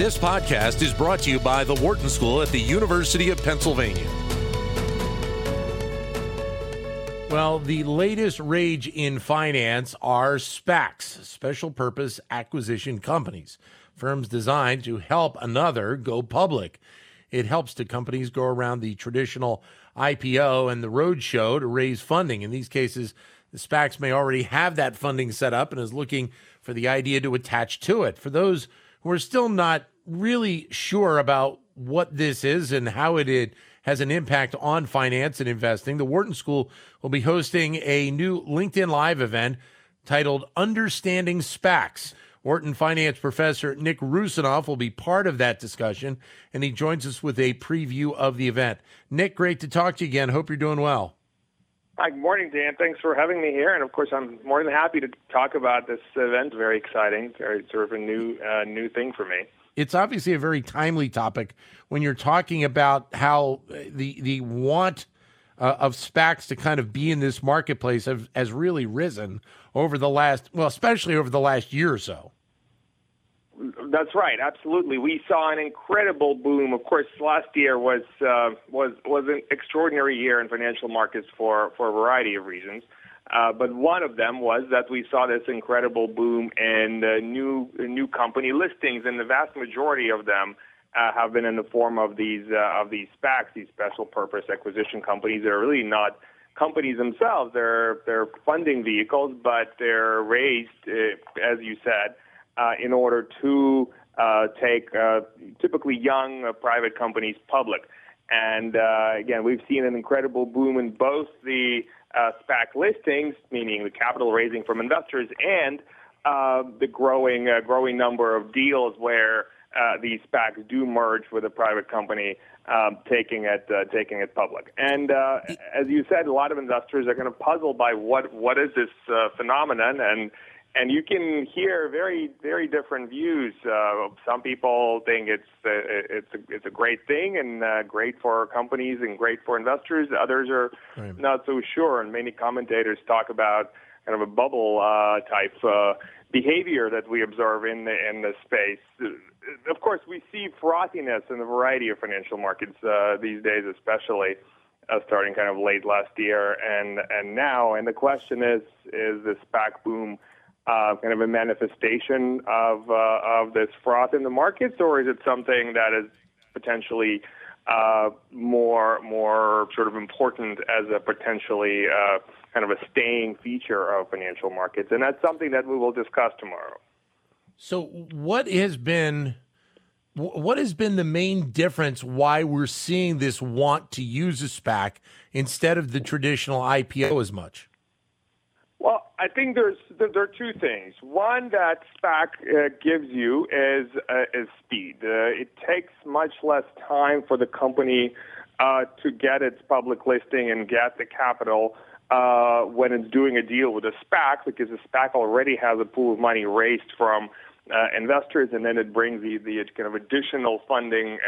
This podcast is brought to you by the Wharton School at the University of Pennsylvania. Well, the latest rage in finance are SPACs, special purpose acquisition companies, firms designed to help another go public. It helps the companies go around the traditional IPO and the roadshow to raise funding. In these cases, the SPACs may already have that funding set up and is looking for the idea to attach to it. For those who are still not really sure about what this is and how it has an impact on finance and investing, the Wharton School will be hosting a new LinkedIn Live event titled Understanding SPACs. Wharton finance professor Nick Roussanov will be part of that discussion, and he joins us with a preview of the event. Nick, great to talk to you again. Hope you're doing well. Hi, good morning, Dan. Thanks for having me here, and of course, I'm more than happy to talk about this event. Very exciting, very sort of a new uh, new thing for me. It's obviously a very timely topic when you're talking about how the the want uh, of SPACs to kind of be in this marketplace have, has really risen over the last, well, especially over the last year or so. That's right. Absolutely. We saw an incredible boom. Of course, last year was uh, was was an extraordinary year in financial markets for for a variety of reasons. Uh, but one of them was that we saw this incredible boom in uh, new new company listings, and the vast majority of them uh, have been in the form of these uh, of these SPACs, these special purpose acquisition companies. They're really not companies themselves. They're they're funding vehicles, but they're raised, uh, as you said uh, in order to uh, take uh, typically young uh, private companies public. And uh, again, we've seen an incredible boom in both the uh, SPAC listings, meaning the capital raising from investors, and the growing growing number of deals where these SPACs do merge with a private company, um, taking it taking it public. And as you said, a lot of investors are kind of puzzled by what what is this phenomenon and and you can hear very very different views. Uh, some people think it's uh, it's a, it's a great thing and uh, great for companies and great for investors. Others are right. not so sure, and many commentators talk about kind of a bubble uh, type uh, behavior that we observe in the, in the space. Of course, we see frothiness in a variety of financial markets uh, these days, especially. Uh, starting kind of late last year and and now, and the question is: Is this SPAC boom uh, kind of a manifestation of uh, of this froth in the markets, or is it something that is potentially uh, more more sort of important as a potentially uh, kind of a staying feature of financial markets? And that's something that we will discuss tomorrow. So, what has been what has been the main difference why we're seeing this want to use a SPAC instead of the traditional IPO as much? I think there's there are two things. One that SPAC uh, gives you is uh, is speed. Uh, it takes much less time for the company uh, to get its public listing and get the capital uh, when it's doing a deal with a SPAC because the SPAC already has a pool of money raised from uh, investors, and then it brings the, the kind of additional funding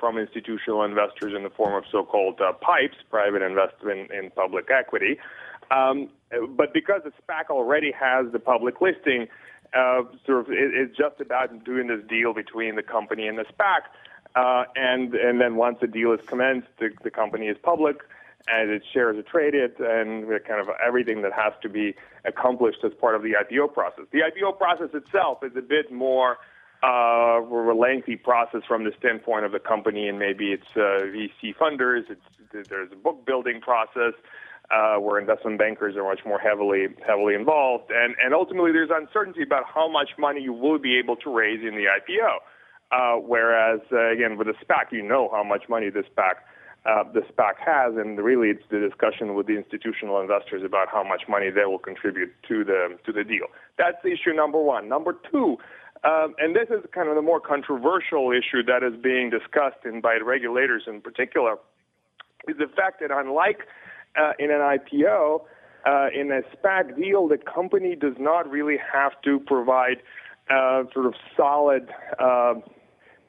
from institutional investors in the form of so-called PIPEs, private investment in public equity. Um, but because the SPAC already has the public listing, uh, sort of it, it's just about doing this deal between the company and the SPAC. Uh, and and then once the deal is commenced, the, the company is public and its shares are traded and kind of everything that has to be accomplished as part of the IPO process. The IPO process itself is a bit more uh, a lengthy process from the standpoint of the company and maybe it's uh, VC funders. It's, there's a book building process uh, where investment bankers are much more heavily heavily involved, and and ultimately there's uncertainty about how much money you will be able to raise in the IPO. Uh, whereas uh, again with the SPAC, you know how much money the SPAC uh, the SPAC has, and really it's the discussion with the institutional investors about how much money they will contribute to the to the deal. That's issue number one. Number two. Um, and this is kind of the more controversial issue that is being discussed in, by regulators in particular, is the fact that unlike uh, in an IPO, uh, in a SPAC deal, the company does not really have to provide uh, sort of solid uh,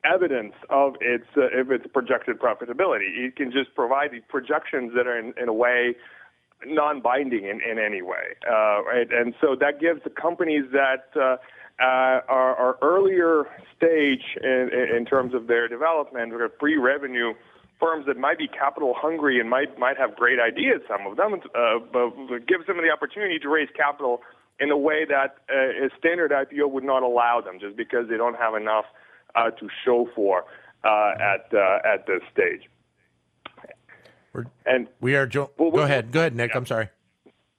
evidence of its uh, of its projected profitability. It can just provide these projections that are in, in a way non-binding in, in any way, uh, right? And so that gives the companies that uh, are, are earlier stage in, in terms of their development, pre-revenue firms that might be capital hungry and might might have great ideas. Some of them, uh, but gives them the opportunity to raise capital in a way that uh, a standard IPO would not allow them, just because they don't have enough uh, to show for uh, at uh, at this stage. We're, and we are. Jo- well, go ahead. Go ahead, Nick. Yeah. I'm sorry.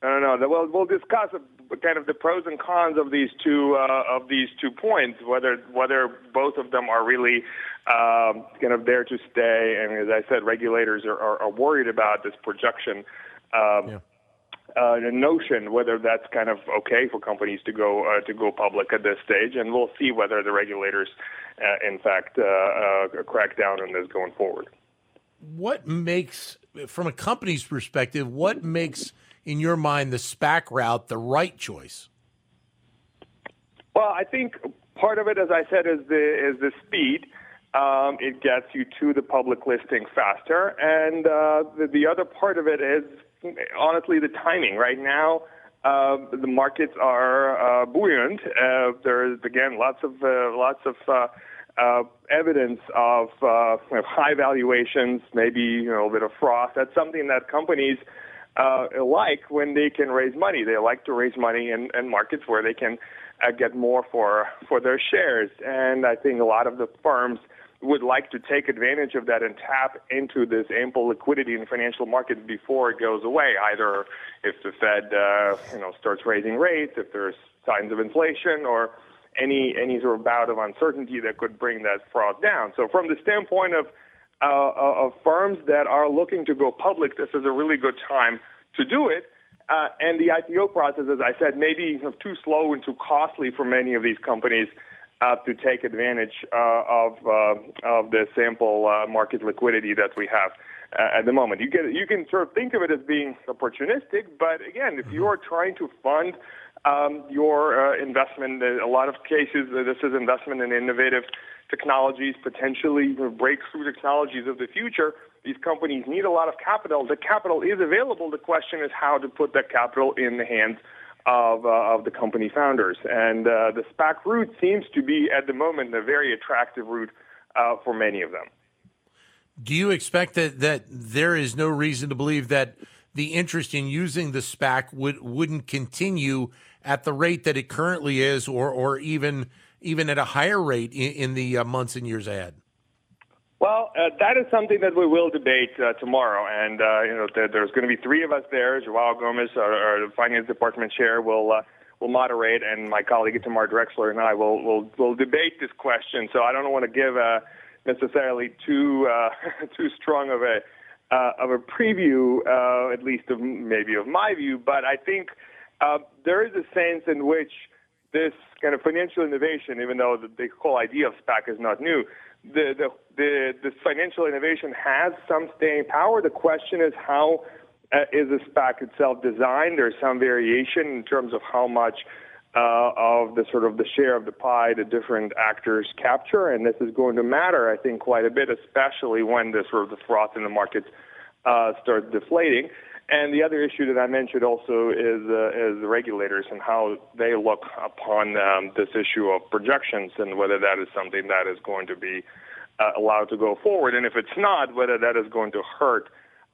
No, no, no. Well, we'll discuss kind of the pros and cons of these two uh, of these two points. Whether whether both of them are really um, kind of there to stay, and as I said, regulators are, are, are worried about this projection. Um, yeah. Uh, notion whether that's kind of okay for companies to go uh, to go public at this stage, and we'll see whether the regulators, uh, in fact, uh, uh, crack down on this going forward. What makes, from a company's perspective, what makes in your mind the SPAC route the right choice? Well, I think part of it, as I said, is the is the speed. Um, it gets you to the public listing faster, and uh, the, the other part of it is honestly the timing. Right now, uh, the markets are uh, buoyant. Uh, there is again lots of uh, lots of uh, uh, evidence of uh, high valuations, maybe you know a little bit of froth. That's something that companies uh, like when they can raise money. They like to raise money in, in markets where they can uh, get more for for their shares. And I think a lot of the firms would like to take advantage of that and tap into this ample liquidity in financial markets before it goes away. Either if the Fed uh, you know starts raising rates, if there's signs of inflation, or any any sort of bout of uncertainty that could bring that fraud down. So from the standpoint of uh, of firms that are looking to go public, this is a really good time to do it. Uh, and the IPO process, as I said, may be too slow and too costly for many of these companies uh, to take advantage uh, of uh, of the sample uh, market liquidity that we have at the moment. You get you can sort of think of it as being opportunistic, but again, if you are trying to fund um, your investment, in a lot of cases, this is investment in innovative technologies, potentially breakthrough technologies of the future. These companies need a lot of capital. The capital is available. The question is how to put that capital in the hands of, uh, of the company founders. And uh, the SPAC route seems to be, at the moment, a very attractive route uh, for many of them. Do you expect that, that there is no reason to believe that the interest in using the SPAC would, wouldn't continue at the rate that it currently is, or, or even even at a higher rate in, in the uh, months and years ahead? Well, uh, that is something that we will debate uh, tomorrow, and uh, you know there, there's going to be three of us there. Joao Gomes, our, our finance department chair, will uh, will moderate, and my colleague Tamar Drechsler and I will will will debate this question. So I don't want to give a, necessarily too uh, too strong of a uh, of a preview, uh, at least of maybe of my view, but I think uh, there is a sense in which this kind of financial innovation, even though the, the whole idea of SPAC is not new, the, the, the, this financial innovation has some staying power. The question is how uh, is the SPAC itself designed? There's some variation in terms of how much uh, of the sort of the share of the pie the different actors capture, and this is going to matter, I think, quite a bit, especially when the sort of the froth in the markets uh, starts deflating. And the other issue that I mentioned also is uh, is the regulators and how they look upon um, this issue of projections and whether that is something that is going to be uh, allowed to go forward, and if it's not, whether that is going to hurt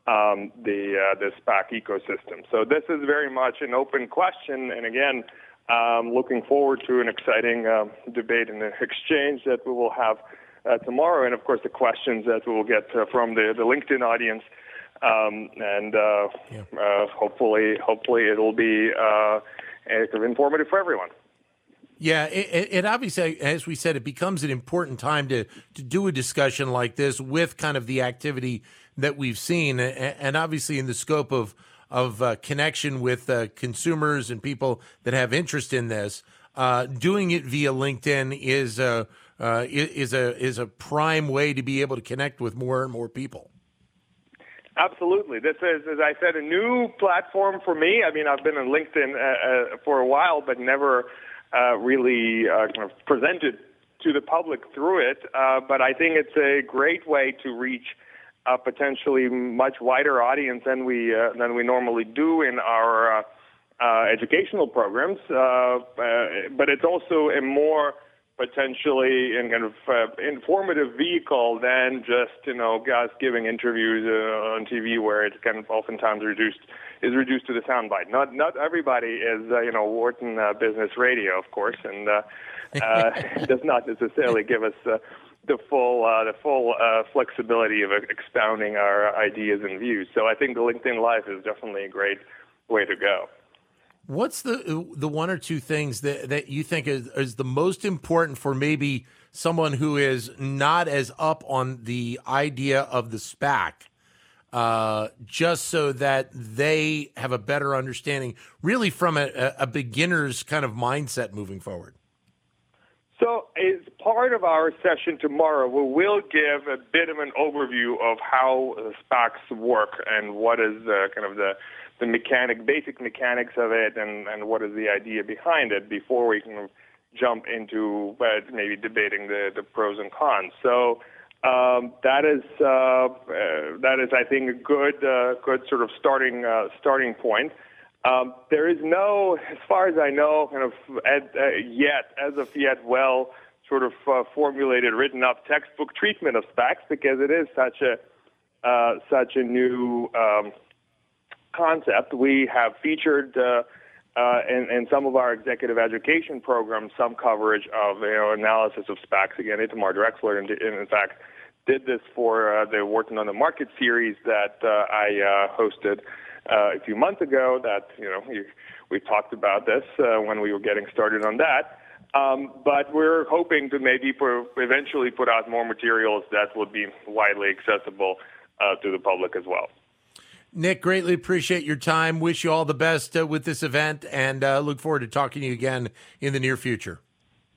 um, the uh, the SPAC ecosystem. So this is very much an open question, and again, um, looking forward to an exciting uh, debate and exchange that we will have uh, tomorrow, and of course the questions that we will get uh, from the, the LinkedIn audience um, and uh, yeah. uh, hopefully, hopefully it'll be uh, informative for everyone. Yeah, it, it, obviously, as we said, it becomes an important time to to do a discussion like this with kind of the activity that we've seen, and obviously in the scope of of uh, connection with uh, consumers and people that have interest in this. Uh, doing it via LinkedIn is a uh, is a is a prime way to be able to connect with more and more people. Absolutely. This is, as I said, a new platform for me. I mean, I've been on LinkedIn uh, uh, for a while, but never uh, really uh, kind of presented to the public through it. Uh, but I think it's a great way to reach a potentially much wider audience than we uh, than we normally do in our educational programs, but it's also a more potentially in kind of uh, informative vehicle than just you know guys giving interviews uh, on TV where it's kind of oftentimes reduced is reduced to the soundbite. Not not everybody is uh, you know Wharton uh, Business Radio, of course, and uh, uh, does not necessarily give us. Uh, the full uh, the full uh, flexibility of expounding our ideas and views. So I think the LinkedIn Live is definitely a great way to go. What's the the one or two things that, that you think is, is the most important for maybe someone who is not as up on the idea of the SPAC, uh, just so that they have a better understanding, really from a, a beginner's kind of mindset moving forward? So, as part of our session tomorrow, we will give a bit of an overview of how SPACs work and what is the kind of the the mechanic, basic mechanics of it, and and what is the idea behind it before we can jump into uh, maybe debating the the pros and cons. So. Um, that is uh, uh, that is, I think, a good uh, good sort of starting uh, starting point. Um, there is no, as far as I know, kind of uh, yet, as of yet, well sort of uh, formulated, written up textbook treatment of SPACs because it is such a such a new um, concept. We have featured uh, uh, in, in, some of our executive education programs some coverage of you know analysis of SPACs. Again, Itamar Drechsler, and, in fact, did this for uh, the Wharton on the Market series that uh, I hosted uh, a few months ago that you know we, we talked about this uh, when we were getting started on that. Um, but we're hoping to maybe for eventually put out more materials that would be widely accessible uh, to the public as well. Nick, greatly appreciate your time. Wish you all the best uh, with this event and uh, look forward to talking to you again in the near future.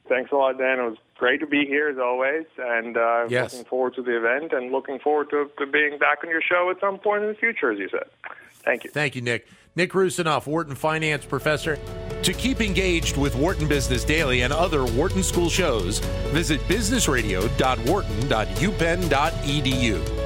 Thanks a lot, Dan. It was great to be here as always, and uh, yes. looking forward to the event and looking forward to, to being back on your show at some point in the future, as you said. Thank you. Thank you, Nick. Nick Roussanov, Wharton Finance Professor. To keep engaged with Wharton Business Daily and other Wharton School shows, visit businessradio.wharton.upenn.edu.